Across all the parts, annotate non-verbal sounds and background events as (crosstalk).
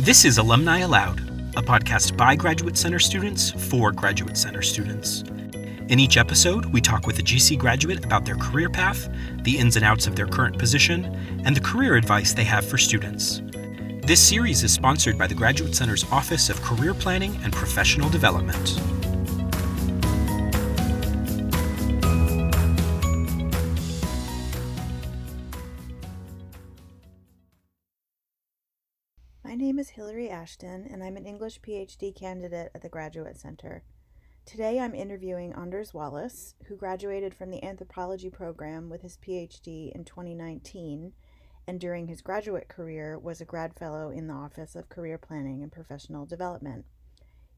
This is Alumni Aloud, a podcast by Graduate Center students for Graduate Center students. In each episode, we talk with a GC graduate about their career path, the ins and outs of their current position, and the career advice they have for students. This series is sponsored by the Graduate Center's Office of Career Planning and Professional Development. Ashton, and I'm an English PhD candidate at the Graduate Center. Today I'm interviewing Anders Wallace, who graduated from the anthropology program with his PhD in 2019 and during his graduate career was a grad fellow in the Office of Career Planning and Professional Development.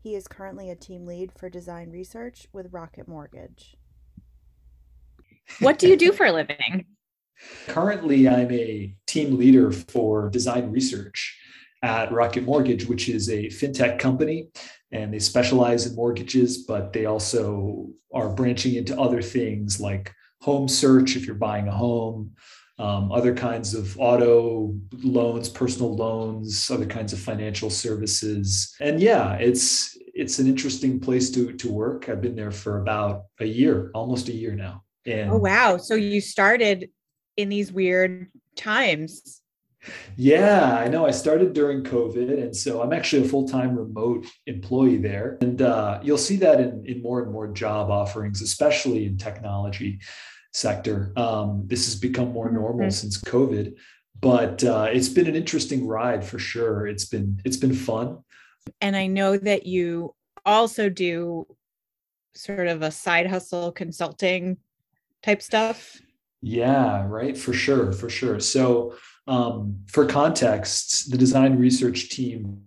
He is currently a team lead for design research with Rocket Mortgage. What do you do for a living? Currently, I'm a team leader for design research at Rocket Mortgage, which is a fintech company, and they specialize in mortgages, but they also are branching into other things like home search if you're buying a home, um, other kinds of auto loans, personal loans, other kinds of financial services. And yeah, it's it's an interesting place to to work. I've been there for about a year, almost a year now. And oh wow! So you started in these weird times yeah, I know. I started during COVID, and so I'm actually a full time remote employee there. And uh, you'll see that in, in more and more job offerings, especially in technology sector. Um, this has become more normal mm-hmm. since COVID, but uh, it's been an interesting ride for sure. It's been it's been fun. And I know that you also do sort of a side hustle consulting type stuff. Yeah, right. For sure. For sure. So um, for context, the design research team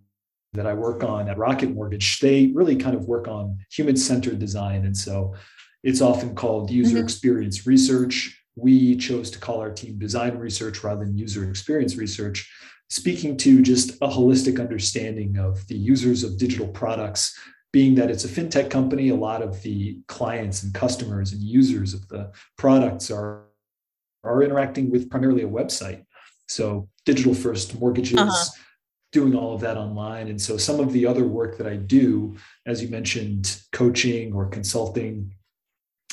that I work on at Rocket Mortgage, they really kind of work on human centered design. And so it's often called user mm-hmm. experience research. We chose to call our team design research rather than user experience research, speaking to just a holistic understanding of the users of digital products. Being that it's a fintech company, a lot of the clients and customers and users of the products are, are interacting with primarily a website. So digital first mortgages, uh-huh. doing all of that online. And so some of the other work that I do, as you mentioned, coaching or consulting,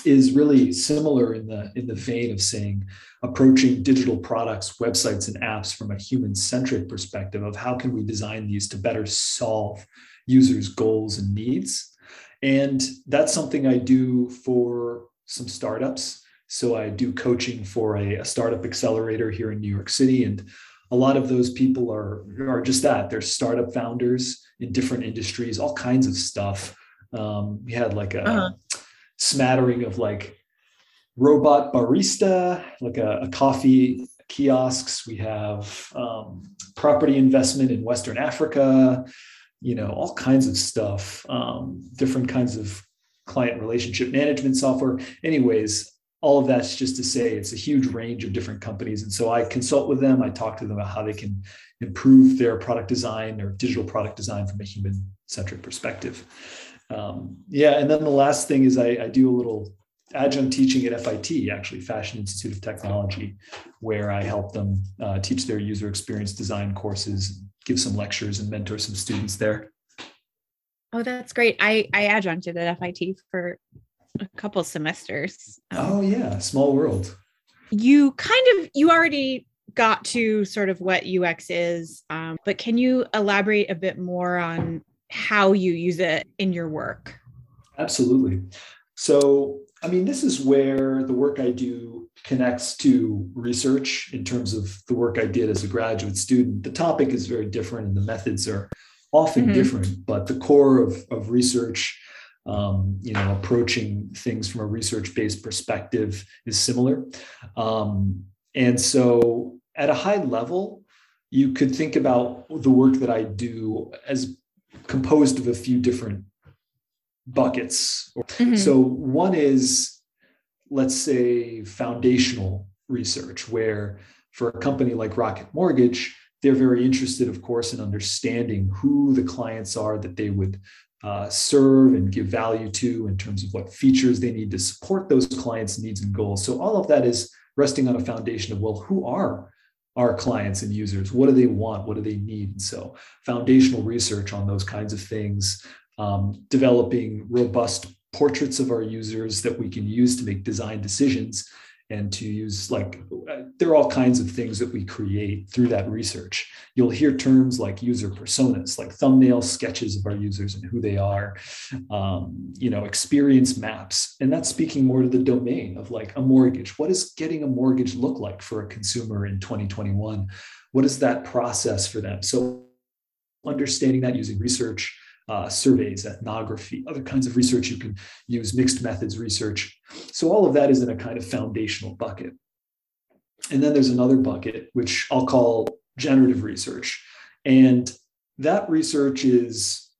is really similar in the in the vein of saying approaching digital products websites and apps from a human centric perspective of how can we design these to better solve users goals and needs and that's something i do for some startups so I do coaching for a, a, startup accelerator here in New York City. And a lot of those people are, are just that. They're startup founders in different industries, all kinds of stuff. Um, we had like a uh-huh. smattering of like robot barista, like a, a coffee kiosks. We have um, property investment in Western Africa, you know, all kinds of stuff, um, different kinds of client relationship management software. Anyways, all of that's just to say it's a huge range of different companies. And so I consult with them. I talk to them about how they can improve their product design or digital product design from a human centric perspective. Um, yeah. And then the last thing is I, I do a little adjunct teaching at FIT, actually, Fashion Institute of Technology, where I help them uh, teach their user experience design courses, give some lectures, and mentor some students there. Oh, that's great. I, I adjuncted at FIT for a couple semesters. Um, oh yeah, small world. You kind of you already got to sort of what UX is, um, but can you elaborate a bit more on how you use it in your work? Absolutely. So, I mean, this is where the work I do connects to research in terms of the work I did as a graduate student. The topic is very different and the methods are often mm-hmm. different, but the core of, of research um, you know, approaching things from a research-based perspective is similar. Um, and so, at a high level, you could think about the work that I do as composed of a few different buckets. Mm-hmm. So, one is, let's say, foundational research, where for a company like Rocket Mortgage, they're very interested, of course, in understanding who the clients are that they would uh, serve and give value to in terms of what features they need to support those clients' needs and goals. So all of that is resting on a foundation of well, who are our clients and users? What do they want? What do they need? And so foundational research on those kinds of things um, developing robust portraits of our users that we can use to make design decisions and to use like there are all kinds of things that we create through that research. You'll hear terms like user personas like thumbnail sketches of our users and who they are um, you know experience maps. And that's speaking more to the domain of like a mortgage. What does getting a mortgage look like for a consumer in 2021 what is that process for them? So understanding that using research uh, surveys, ethnography, other kinds of research. You can use mixed methods research. So all of that is in a kind of foundational bucket. And then there's another bucket, which I'll call generative research. And that research is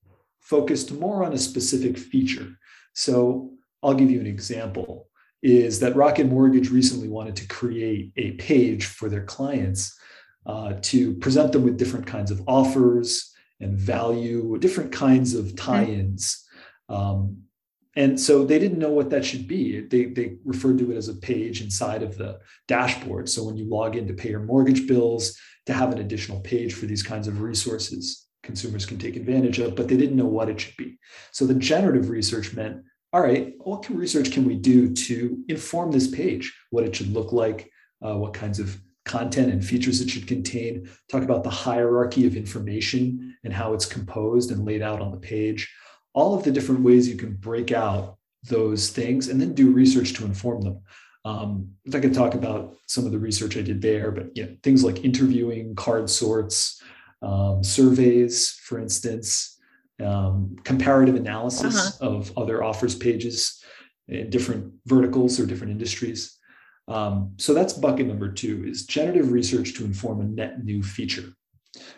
focused more on a specific feature. So I'll give you an example is that Rocket Mortgage recently wanted to create a page for their clients uh, to present them with different kinds of offers, and value, different kinds of tie-ins. Um, and so they didn't know what that should be. They, they referred to it as a page inside of the dashboard. So when you log in to pay your mortgage bills, to have an additional page for these kinds of resources consumers can take advantage of, but they didn't know what it should be. So the generative research meant, all right, what can research can we do to inform this page, what it should look like, uh, what kinds of content and features it should contain, talk about the hierarchy of information and how it's composed and laid out on the page, all of the different ways you can break out those things and then do research to inform them. Um, if I could talk about some of the research I did there, but yeah, things like interviewing, card sorts, um, surveys, for instance, um, comparative analysis uh-huh. of other offers pages in different verticals or different industries. Um, so that's bucket number two is generative research to inform a net new feature.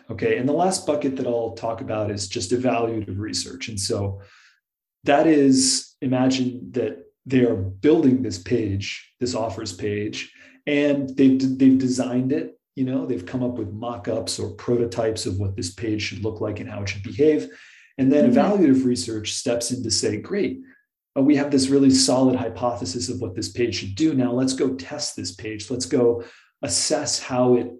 Okay, and the last bucket that I'll talk about is just evaluative research. And so that is imagine that they are building this page, this offers page, and they've they've designed it. You know, they've come up with mock-ups or prototypes of what this page should look like and how it should behave. And then mm-hmm. evaluative research steps in to say, great, we have this really solid hypothesis of what this page should do. Now let's go test this page. Let's go assess how it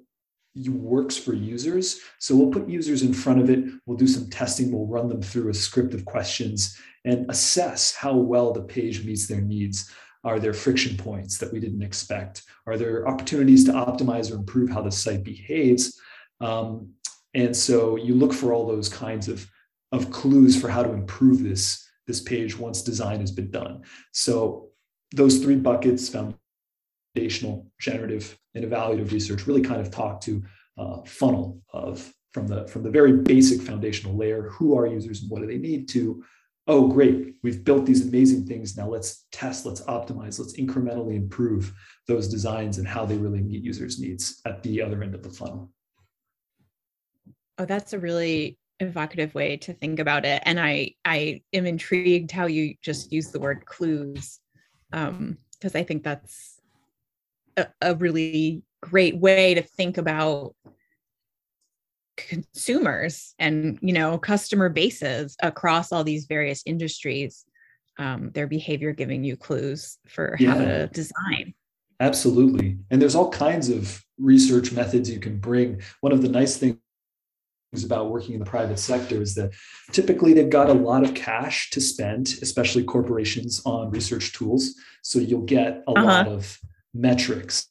works for users. So we'll put users in front of it. We'll do some testing. We'll run them through a script of questions and assess how well the page meets their needs. Are there friction points that we didn't expect? Are there opportunities to optimize or improve how the site behaves? Um, and so you look for all those kinds of, of clues for how to improve this this page once design has been done. So those three buckets, foundational, generative, and evaluative research, really kind of talk to uh, funnel of from the from the very basic foundational layer, who are users and what do they need to, oh great, we've built these amazing things. Now let's test, let's optimize, let's incrementally improve those designs and how they really meet users' needs at the other end of the funnel. Oh, that's a really evocative way to think about it and i i am intrigued how you just use the word clues um because i think that's a, a really great way to think about consumers and you know customer bases across all these various industries um, their behavior giving you clues for yeah. how to design. Absolutely. And there's all kinds of research methods you can bring. One of the nice things about working in the private sector is that typically they've got a lot of cash to spend, especially corporations on research tools. So you'll get a uh-huh. lot of metrics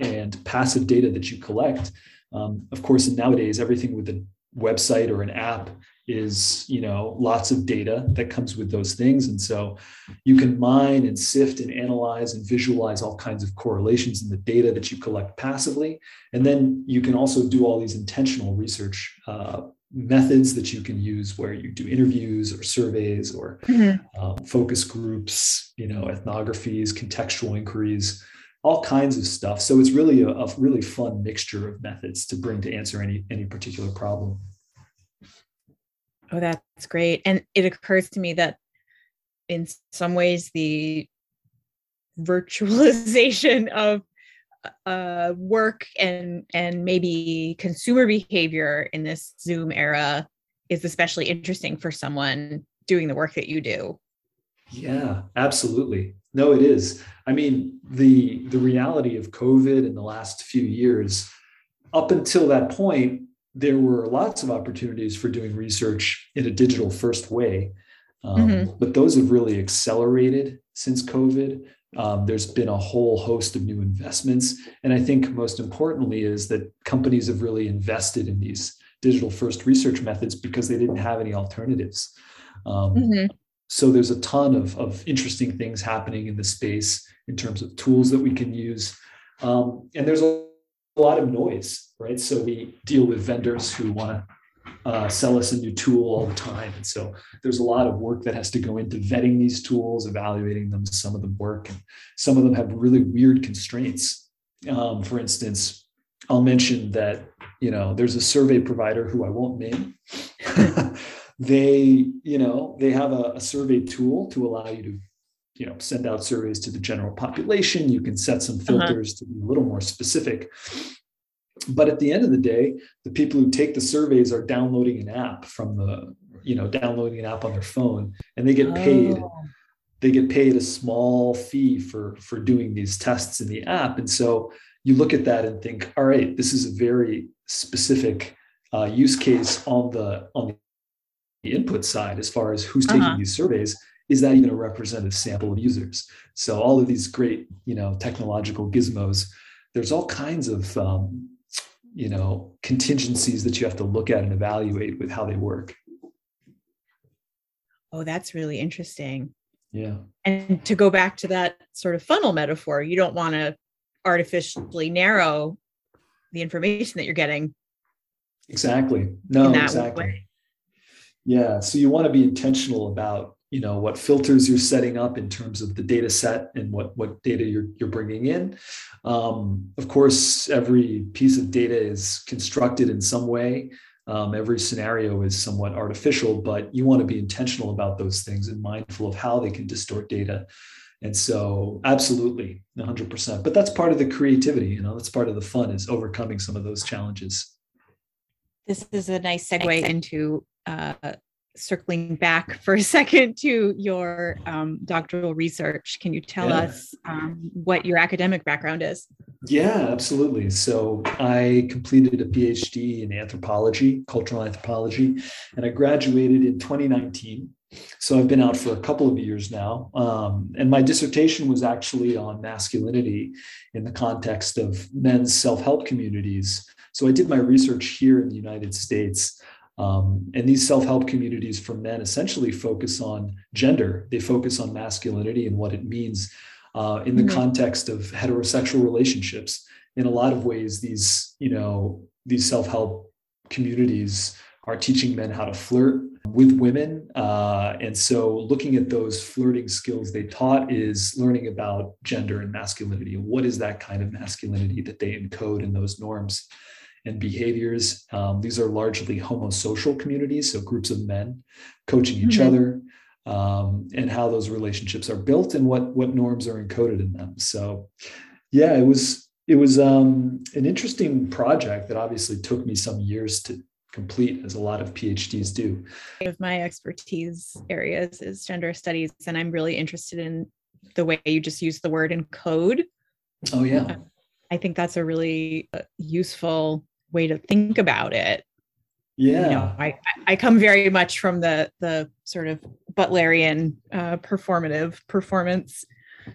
and passive data that you collect. Um, of course, nowadays everything with a website or an app is you know lots of data that comes with those things. And so you can mine and sift and analyze and visualize all kinds of correlations in the data that you collect passively. And then you can also do all these intentional research uh, methods that you can use where you do interviews or surveys or mm-hmm. um, focus groups you know ethnographies contextual inquiries all kinds of stuff. So it's really a, a really fun mixture of methods to bring to answer any any particular problem Oh, that's great. And it occurs to me that in some ways, the virtualization (laughs) of uh, work and and maybe consumer behavior in this Zoom era is especially interesting for someone doing the work that you do. Yeah, absolutely. No, it is. I mean, the the reality of COVID in the last few years up until that point, there were lots of opportunities for doing research in a digital first way. Um, mm-hmm. But those have really accelerated since COVID. Um, there's been a whole host of new investments. And I think most importantly is that companies have really invested in these digital first research methods because they didn't have any alternatives. Um, mm-hmm. So there's a ton of, of interesting things happening in the space in terms of tools that we can use. Um, and there's a, a lot of noise, right? So we deal with vendors who want to uh, sell us a new tool all the time. And so there's a lot of work that has to go into vetting these tools, evaluating them. Some of them work, and some of them have really weird constraints. Um, for instance, I'll mention that you know there's a survey provider who I won't name. (laughs) they you know they have a, a survey tool to allow you to you know send out surveys to the general population. You can set some uh-huh. filters uh-huh. to be a little more specific but at the end of the day the people who take the surveys are downloading an app from the you know downloading an app on their phone and they get paid oh. they get paid a small fee for for doing these tests in the app and so you look at that and think all right this is a very specific uh, use case on the on the input side as far as who's taking uh-huh. these surveys is that even a representative sample of users? So all of these great you know technological gizmos there's all kinds of um, you know contingencies that you have to look at and evaluate with how they work. Oh that's really interesting. Yeah. And to go back to that sort of funnel metaphor you don't want to artificially narrow the information that you're getting. Exactly. No exactly. way. yeah so you want to be intentional about you know what filters you're setting up in terms of the data set and what what data you're, you're bringing in. Um, of course every piece of data is constructed in some way. Um, every scenario is somewhat artificial but you want to be intentional about those things and mindful of how they can distort data. And so absolutely 100% but that's part of the creativity you know that's part of the fun is overcoming some of those challenges. This is a nice segue into uh, circling back for a (laughs) second to your um, doctoral research, can you tell yeah. us um, what your academic background is? Yeah, absolutely. So I completed a PhD in anthropology, cultural anthropology, and I graduated in 2019. So I've been out for a couple of years now. Um, and my dissertation was actually on masculinity in the context of men's self help communities. So I did my research here in the United States. Um, and these self help communities for men essentially focus on gender, they focus on masculinity and what it means uh, in the mm-hmm. context of heterosexual relationships. In a lot of ways, these, you know, these self help communities are teaching men how to flirt with women. Uh, and so looking at those flirting skills they taught is learning about gender and masculinity. What is that kind of masculinity that they encode in those norms? And behaviors. Um, these are largely homosocial communities, so groups of men coaching each mm-hmm. other, um, and how those relationships are built and what what norms are encoded in them. So, yeah, it was it was um, an interesting project that obviously took me some years to complete, as a lot of PhDs do. One of my expertise areas is gender studies, and I'm really interested in the way you just use the word encode. Oh yeah. I think that's a really uh, useful way to think about it. Yeah. You know, I, I come very much from the the sort of Butlerian uh, performative performance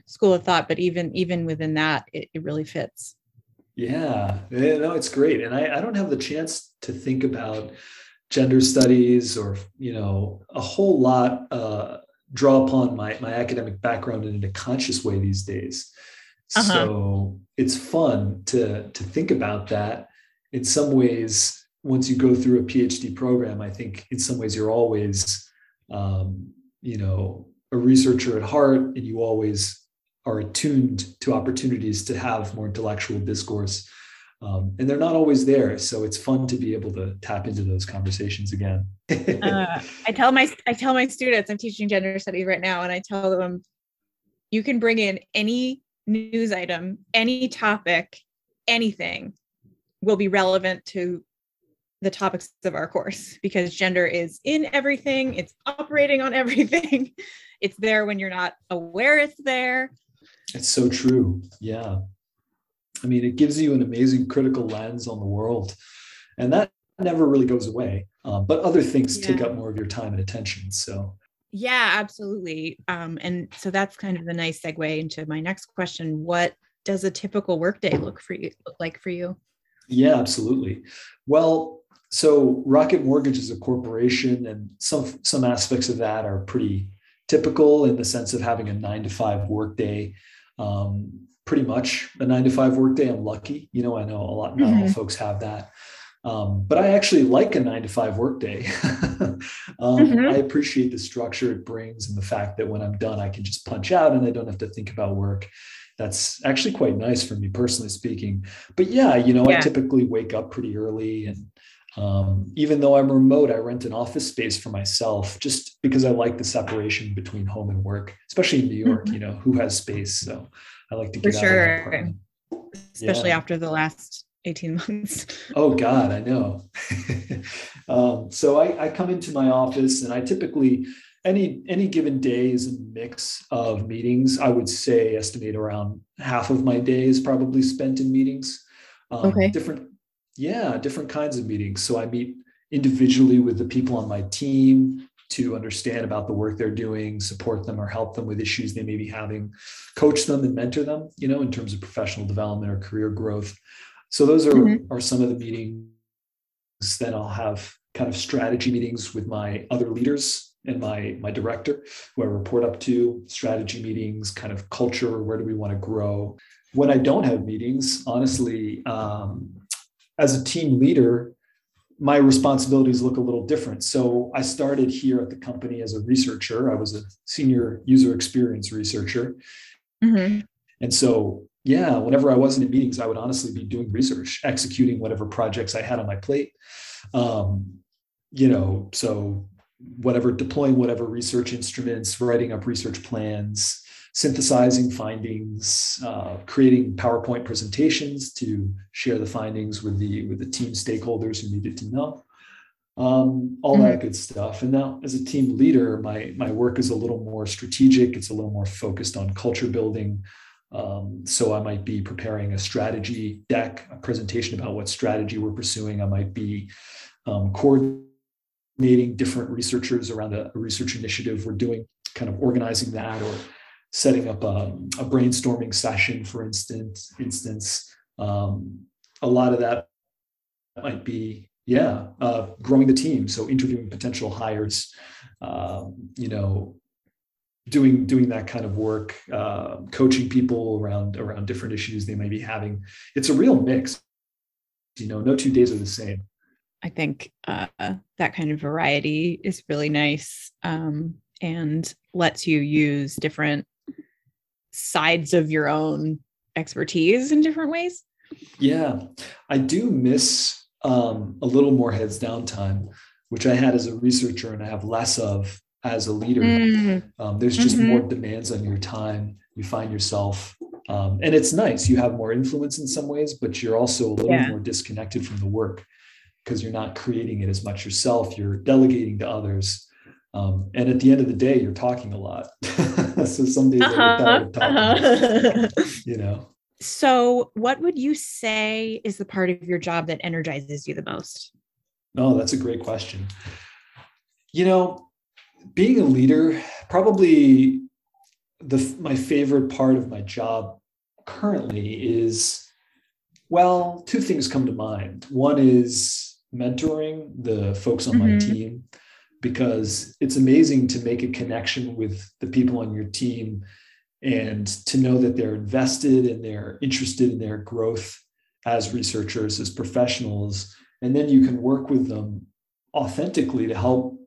school of thought, but even even within that, it, it really fits. Yeah, yeah, no, it's great. And I, I don't have the chance to think about gender studies or you know a whole lot uh, draw upon my my academic background in a conscious way these days. Uh-huh. So it's fun to to think about that in some ways, once you go through a PhD program, I think in some ways you're always, um, you know, a researcher at heart, and you always are attuned to opportunities to have more intellectual discourse. Um, and they're not always there, so it's fun to be able to tap into those conversations again. (laughs) uh, I tell my I tell my students I'm teaching gender studies right now, and I tell them you can bring in any news item, any topic, anything, will be relevant to the topics of our course because gender is in everything, it's operating on (laughs) everything. It's there when you're not aware it's there. It's so true. Yeah. I mean, it gives you an amazing critical lens on the world. And that never really goes away. Um, but other things yeah. take up more of your time and attention. So, yeah, absolutely. Um, and so that's kind of a nice segue into my next question. What does a typical workday look for you look like for you? Yeah, absolutely. Well, so Rocket Mortgage is a corporation, and some some aspects of that are pretty typical in the sense of having a nine to five workday. Um, pretty much a nine to five workday. I'm lucky, you know. I know a lot not mm-hmm. all folks have that, um, but I actually like a nine to five workday. (laughs) um, mm-hmm. I appreciate the structure it brings and the fact that when I'm done, I can just punch out and I don't have to think about work that's actually quite nice for me personally speaking. But yeah, you know, yeah. I typically wake up pretty early and um, even though I'm remote, I rent an office space for myself just because I like the separation between home and work, especially in New York, mm-hmm. you know, who has space. So I like to get it. for sure. Especially yeah. after the last 18 (laughs) months. oh God, I know. (laughs) um, so I, I come into my office and I typically any any given day is a mix of meetings. I would say estimate around half of my day is probably spent in meetings. Um, okay. Different, yeah, different kinds of meetings. So I meet individually with the people on my team to understand about the work they're doing, support them or help them with issues they may be having, coach them and mentor them, you know, in terms of professional development or career growth. So those are, mm-hmm. are some of the meetings. Then I'll have kind of strategy meetings with my other leaders and my my director who i report up to strategy meetings kind of culture where do we want to grow? When i don't have meetings honestly um, as a team leader my responsibilities look a little different. So i started here at the company as a researcher. I was a senior user experience researcher. Mm-hmm. and so yeah whenever i wasn't in meetings i would honestly be doing research executing whatever projects i had on my plate. Um, you know so whatever deploying whatever research instruments writing up research plans synthesizing findings uh, creating powerpoint presentations to share the findings with the with the team stakeholders who needed to know um, all mm-hmm. that good stuff. And now as a team leader my my work is a little more strategic. It's a little more focused on culture building. Um, so i might be preparing a strategy deck a presentation about what strategy we're pursuing. I might be um, coordinating coordinating different researchers around a, a, research initiative we're doing, kind of organizing that or setting up a, a brainstorming session, for instance. Instance, um, a lot of that might be yeah, uh, growing the team. So interviewing potential hires, um, you know, doing doing that kind of work, uh, coaching people around around different issues they may be having. It's a real mix. You know, no two days are the same. I think uh, that kind of variety is really nice um, and lets you use different sides of your own expertise in different ways. Yeah, I do miss um, a little more heads down time, which I had as a researcher and I have less of as a leader. Mm. Um, there's just mm-hmm. more demands on your time. You find yourself, um, and it's nice. You have more influence in some ways, but you're also a little yeah. more disconnected from the work because you're not creating it as much yourself. You're delegating to others. Um, and at the end of the day, you're talking a lot. (laughs) so some days uh-huh, uh-huh. (laughs) you know. So, what would you say is the part of your job that energizes you the most? Oh, that's a great question. You know, being a leader, probably the my favorite part of my job currently is well, two things come to mind. One is mentoring the folks on mm-hmm. my team because it's amazing to make a connection with the people on your team and to know that they're invested and they're interested in their growth as researchers, as professionals. And then you can work with them authentically to help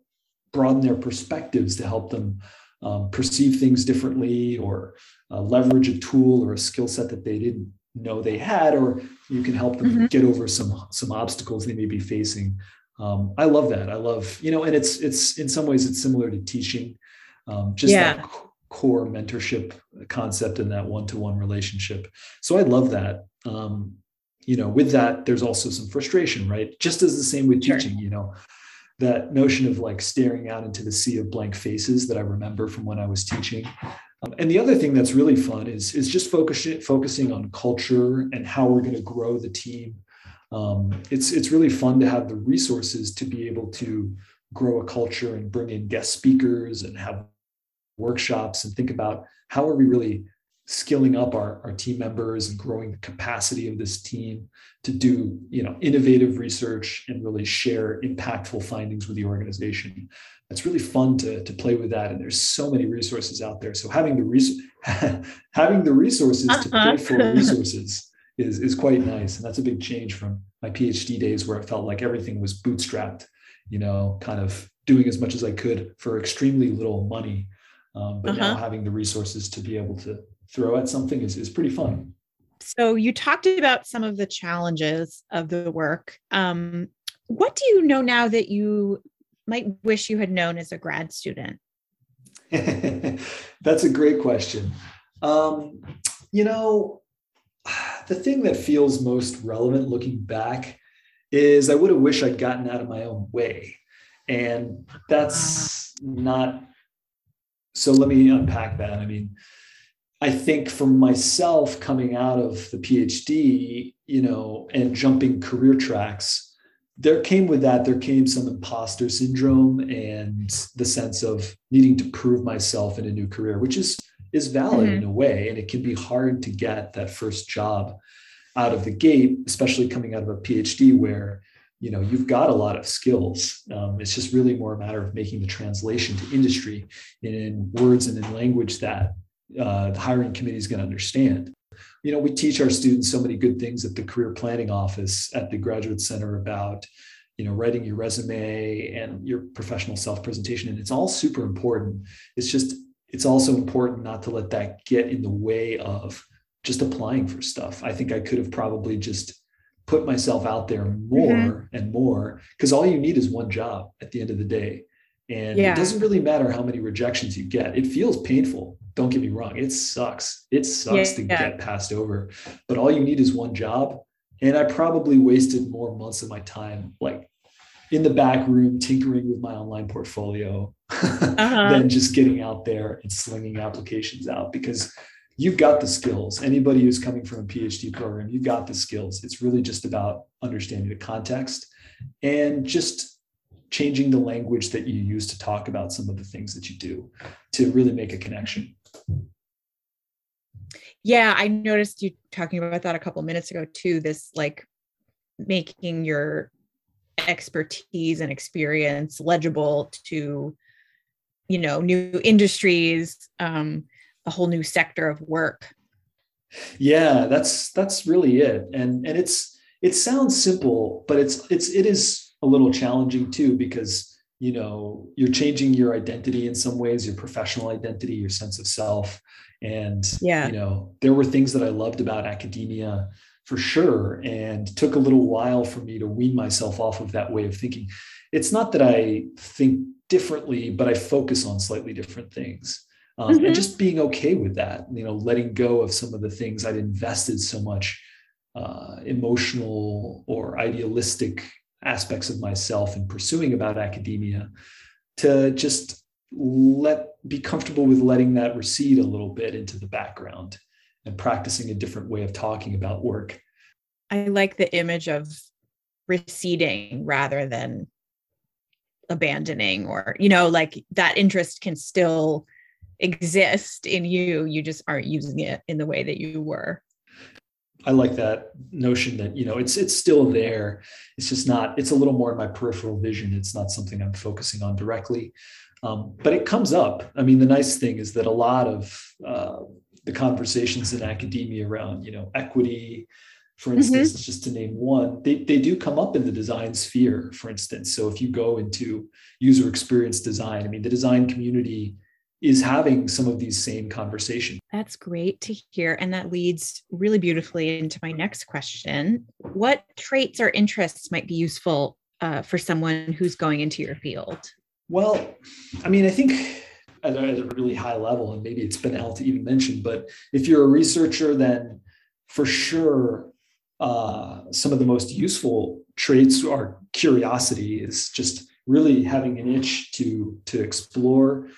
broaden their perspectives, to help them um, perceive things differently or uh, leverage a tool or a skill set that they didn't know they had, or you can help them mm-hmm. get over some some obstacles they may be facing. Um, I love that. I love you know, and it's it's in some ways it's similar to teaching, um, just yeah. that core mentorship concept in that one to one relationship. So I love that. Um, you know, with that, there's also some frustration, right? Just as the same with teaching. Sure. You know, that notion of like staring out into the sea of blank faces that I remember from when I was teaching. Um, and the other thing that's really fun is, is just focusing, focusing on culture and how we're going to grow the team. Um, it's, it's really fun to have the resources to be able to grow a culture and bring in guest speakers and have workshops and think about how are we really skilling up our, our team members and growing the capacity of this team to do you know innovative research and really share impactful findings with the organization it's really fun to, to play with that and there's so many resources out there so having the res- (laughs) having the resources uh-huh. to pay for (laughs) resources is, is quite nice and that's a big change from my phd days where it felt like everything was bootstrapped you know kind of doing as much as i could for extremely little money um, but uh-huh. now having the resources to be able to throw at something is, is pretty fun. So you talked about some of the challenges of the work. Um, what do you know now that you might wish you had known as a grad student? (laughs) That's a great question. Um, you know, the thing that feels most relevant looking back is I would have wished I'd gotten out of my own way. And that's not so let me unpack that. I mean, I think for myself coming out of the PhD, you know, and jumping career tracks, there came with that, there came some imposter syndrome and the sense of needing to prove myself in a new career, which is is valid mm-hmm. in a way. And it can be hard to get that first job out of the gate, especially coming out of a PhD where you know you've got a lot of skills um, it's just really more a matter of making the translation to industry in words and in language that uh, the hiring committee is going to understand. You know, we teach our students so many good things at the career planning office at the graduate center about, you know, writing your resume and your professional self presentation. And it's all super important. It's just, it's also important not to let that get in the way of just applying for stuff. I think I could have probably just put myself out there more mm-hmm. and more because all you need is one job at the end of the day. And yeah. it doesn't really matter how many rejections you get. It feels painful. Don't get me wrong. It sucks. It sucks yeah, to yeah. get passed over. But all you need is one job. And I probably wasted more months of my time like in the back room tinkering with my online portfolio (laughs) uh-huh. than just getting out there and slinging applications out because you've got the skills. Anybody who's coming from a PhD program, you've got the skills. It's really just about understanding the context and just changing the language that you use to talk about some of the things that you do to really make a connection. Yeah, I noticed you talking about that a couple minutes ago too. This like making your expertise and experience legible to you know new industries um a whole new sector of work yeah that's that's really it and and it's it sounds simple but it's it's it is a little challenging too because you know you're changing your identity in some ways your professional identity your sense of self. And yeah. you know there were things that i loved about academia for sure and took a little while for me to wean myself off of that way of thinking. It's not that i think differently but i focus on slightly different things. Um, mm-hmm. and just being okay with that you know letting go of some of the things i'd invested so much uh, emotional or idealistic aspects of myself in pursuing about academia to just let be comfortable with letting that recede a little bit into the background and practicing a different way of talking about work. I like the image of receding rather than abandoning or you know like that interest can still exist in you you just aren't using it in the way that you were I like that notion that you know it's it's still there. It's just not. It's a little more in my peripheral vision. It's not something I'm focusing on directly, um, but it comes up. I mean, the nice thing is that a lot of uh, the conversations in academia around you know equity, for mm-hmm. instance, mm-hmm. just to name one, they they do come up in the design sphere. For instance, so if you go into user experience design, I mean, the design community is having some of these same conversations. That's great to hear. And that leads really beautifully into my next question. What traits or interests might be useful uh, for someone who's going into your field? Well, I mean, I think at a, really high level, and maybe it's been out to even mention, but if you're a researcher, then for sure, uh, some of the most useful traits are curiosity, is just really having an itch to to explore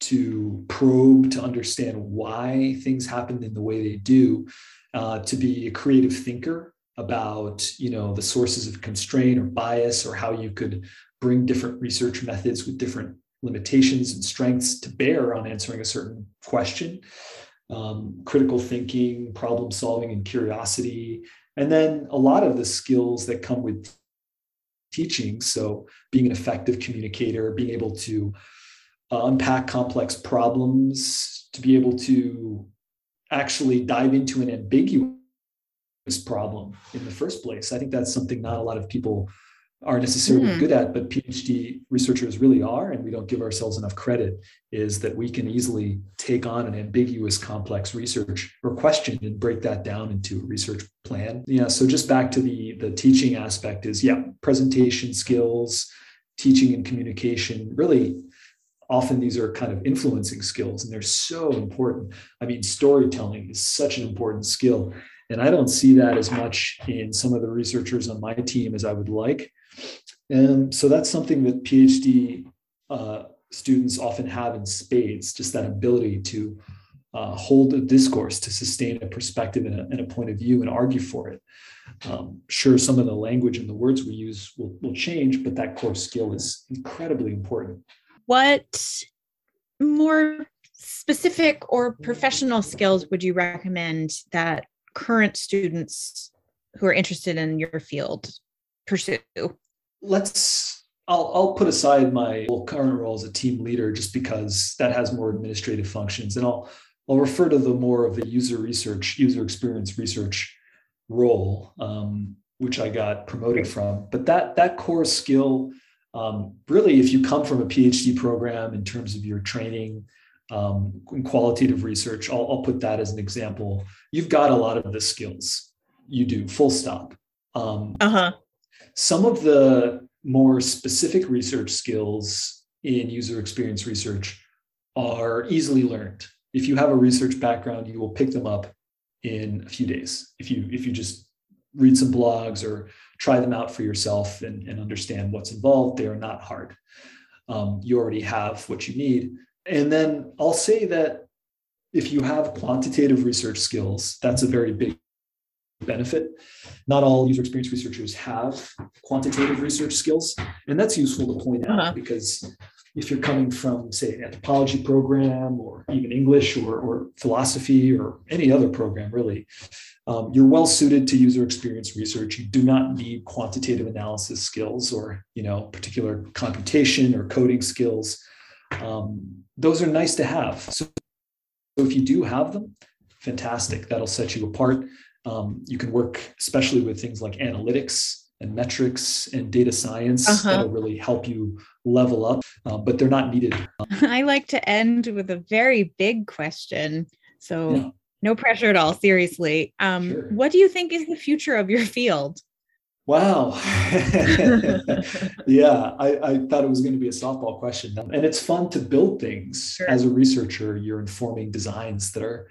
to probe, to understand why things happen in the way they do, uh, to be a creative thinker about you know the sources of constraint or bias or how you could bring different research methods with different limitations and strengths to bear on answering a certain question. Um, critical thinking problem solving and curiosity. And then a lot of the skills that come with teaching. So being an effective communicator being able to uh, unpack complex problems to be able to actually dive into an ambiguous problem in the first place. I think that's something not a lot of people are necessarily mm. good at, but PhD researchers really are, and we don't give ourselves enough credit, is that we can easily take on an ambiguous, complex research or question and break that down into a research plan. Yeah. So just back to the the teaching aspect is yeah, presentation skills, teaching and communication, really often these are kind of influencing skills and they're so important. I mean, storytelling is such an important skill. And I don't see that as much in some of the researchers on my team as I would like. And so that's something that PhD uh, students often have in spades, just that ability to uh, hold a discourse, to sustain a perspective and a, and a, point of view and argue for it. Um, sure, some of the language and the words we use will, will change, but that core skill is incredibly important. What more specific or professional skills would you recommend that current students who are interested in your field pursue? Let's I'll, I'll put aside my current role as a team leader just because that has more administrative functions and I'll I'll refer to the more of the user research, user experience research role, um, which I got promoted from. But that that core skill, um, really, if you come from a PhD program in terms of your training um, in qualitative research, I'll, I'll, put that as an example. You've got a lot of the skills. You do, full stop. Um, uh-huh. Some of the more specific research skills in user experience research are easily learned. If you have a research background, you will pick them up in a few days. If you if you just read some blogs or try them out for yourself and, and understand what's involved, they are not hard. Um, you already have what you need and then I'll say that if you have quantitative research skills, that's a very big benefit. Not all user experience researchers have quantitative research skills. And that's useful to point out uh-huh. because if you're coming from, say, an anthropology program or even English or, or philosophy or any other program, really, um, you're well suited to user experience research. You do not need quantitative analysis skills or, you know, particular computation or coding skills um, those are nice to have. So, so if you do have them, fantastic. That'll set you apart. Um, you can work especially with things like analytics and metrics and data science uh-huh. that'll really help you level up, uh, but they're not needed. (laughs) I like to end with a very big question. So, yeah. no pressure at all, seriously. Um, sure. What do you think is the future of your field? Wow. (laughs) (laughs) yeah, I, I, thought it was going to be a softball question. And it's fun to build things sure. as a researcher. You're informing designs that are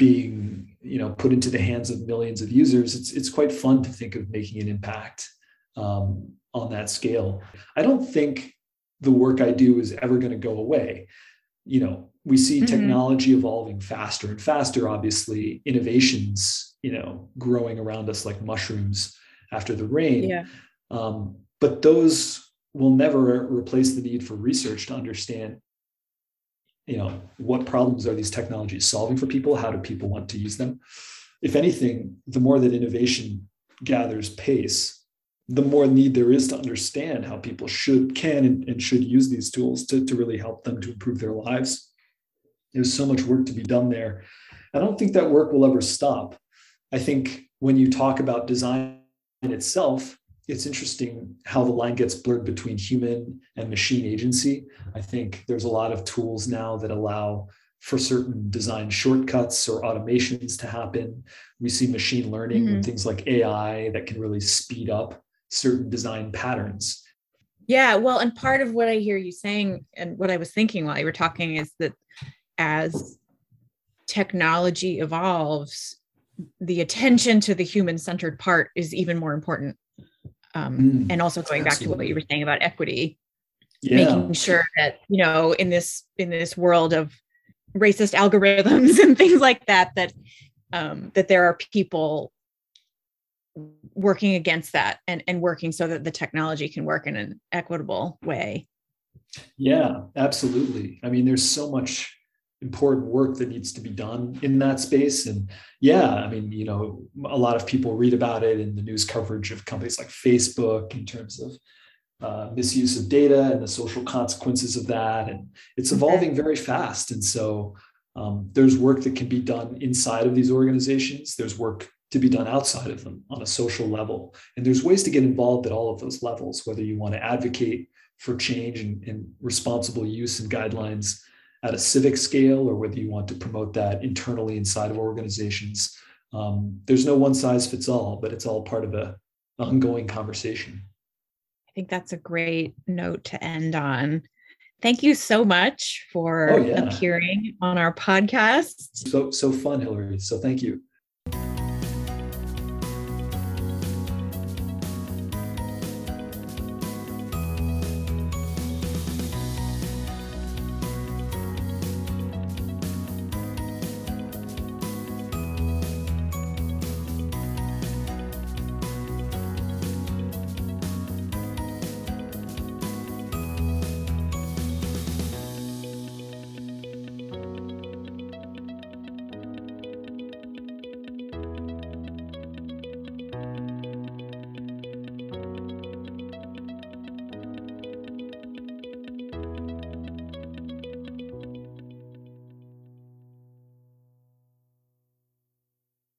being, you know, put into the hands of millions of users. It's it's quite fun to think of making an impact um, on that scale. I don't think the work I do is ever going to go away. You know, we see mm-hmm. technology evolving faster and faster. Obviously, innovations, you know, growing around us like mushrooms after the rain. Yeah. Um, but those will never replace the need for research to understand you know what problems are these technologies solving for people? How do people want to use them? If anything the more that innovation gathers pace the more need there is to understand how people should can and, and should use these tools to, to really help them to improve their lives. There's so much work to be done there. I don't think that work will ever stop. I think when you talk about design in itself, it's interesting how the line gets blurred between human and machine agency. I think there's a lot of tools now that allow for certain design shortcuts or automations to happen. We see machine learning mm-hmm. and things like AI that can really speed up certain design patterns. Yeah, well, and part of what I hear you saying and what I was thinking while you were talking is that as technology evolves, the attention to the human centered part is even more important. Um, mm, and also going absolutely. back to what you were saying about equity, yeah. making sure that you know in this in this world of racist algorithms (laughs) and things like that that um, that there are people working against that and and working so that the technology can work in an equitable way yeah absolutely i mean there's so much important work that needs to be done in that space and yeah i mean you know a lot of people read about it in the news coverage of companies like facebook in terms of uh, misuse of data and the social consequences of that. And it's evolving very fast. And so um, there's work that can be done inside of these organizations. There's work to be done outside of them on a social level. And there's ways to get involved at all of those levels, whether you want to advocate for change and, and responsible use and guidelines at a civic scale, or whether you want to promote that internally inside of organizations. Um, there's no one size fits all, but it's all part of a ongoing conversation. I think that's a great note to end on. Thank you so much for oh, yeah. appearing on our podcast. So so fun, Hillary. So thank you.